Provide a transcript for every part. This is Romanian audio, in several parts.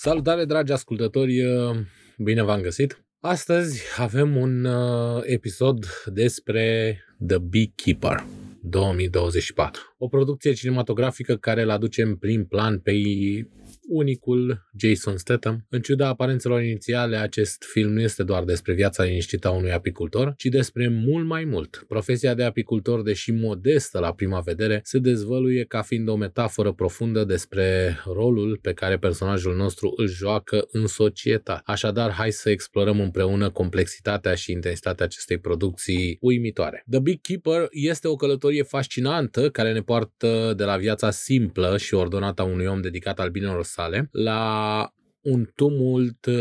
Salutare, dragi ascultători! Bine v-am găsit! Astăzi avem un uh, episod despre The Beekeeper 2024. O producție cinematografică care îl aduce în prim plan pe unicul Jason Statham. În ciuda aparențelor inițiale, acest film nu este doar despre viața liniștită a unui apicultor, ci despre mult mai mult. Profesia de apicultor, deși modestă la prima vedere, se dezvăluie ca fiind o metaforă profundă despre rolul pe care personajul nostru îl joacă în societate. Așadar, hai să explorăm împreună complexitatea și intensitatea acestei producții uimitoare. The Big Keeper este o călătorie fascinantă care ne poartă de la viața simplă și ordonată a unui om dedicat albinelor sale la un tumult uh,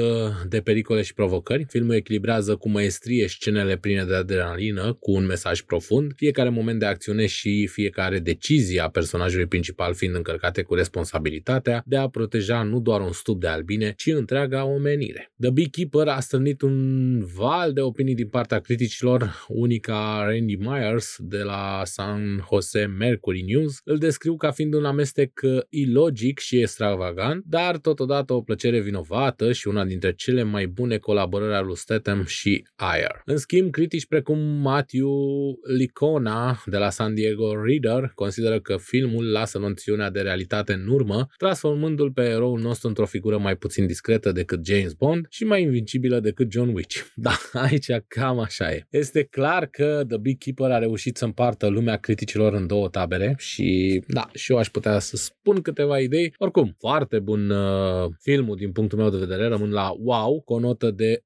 de pericole și provocări. Filmul echilibrează cu maestrie scenele pline de adrenalină cu un mesaj profund, fiecare moment de acțiune și fiecare decizie a personajului principal fiind încărcate cu responsabilitatea de a proteja nu doar un stup de albine, ci întreaga omenire. The Beekeeper a strânit un val de opinii din partea criticilor, unica Randy Myers de la San Jose Mercury News îl descriu ca fiind un amestec uh, ilogic și extravagant, dar totodată o plăcere plăcere vinovată și una dintre cele mai bune colaborări ale lui Statham și Ayer. În schimb, critici precum Matthew Licona de la San Diego Reader consideră că filmul lasă noțiunea de realitate în urmă, transformându-l pe eroul nostru într-o figură mai puțin discretă decât James Bond și mai invincibilă decât John Wick. Da, aici cam așa e. Este clar că The Big Keeper a reușit să împartă lumea criticilor în două tabere și da, și eu aș putea să spun câteva idei. Oricum, foarte bun uh, filmul din punctul meu de vedere, rămân la wow, cu o notă de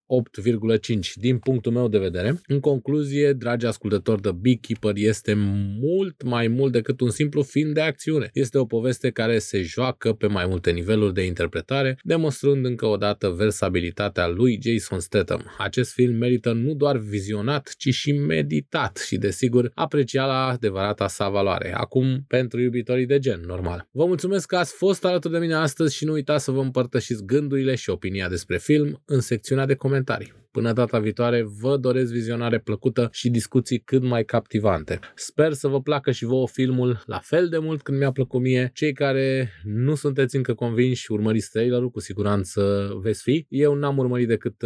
8,5 din punctul meu de vedere. În concluzie, dragi ascultători, The Beekeeper este mult mai mult decât un simplu film de acțiune. Este o poveste care se joacă pe mai multe niveluri de interpretare, demonstrând încă o dată versabilitatea lui Jason Statham. Acest film merită nu doar vizionat, ci și meditat și, desigur, aprecia la adevărata sa valoare. Acum, pentru iubitorii de gen, normal. Vă mulțumesc că ați fost alături de mine astăzi și nu uitați să vă împărtășiți gândurile și opinia despre film în secțiunea de comentarii. Până data viitoare, vă doresc vizionare plăcută și discuții cât mai captivante. Sper să vă placă și vouă filmul la fel de mult când mi-a plăcut mie. Cei care nu sunteți încă convinși și urmăriți trailerul, cu siguranță veți fi. Eu n-am urmărit decât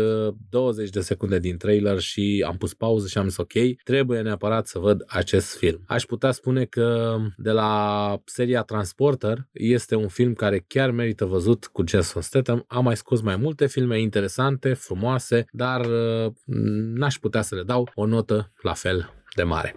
20 uh, de secunde din trailer și am pus pauză și am zis ok, trebuie neapărat să văd acest film. Aș putea spune că de la seria Transporter este un film care chiar merită văzut cu Jason Statham. Am mai scos mai multe filme interesante, frumoase, dar uh, n-aș putea să le dau o notă la fel de mare.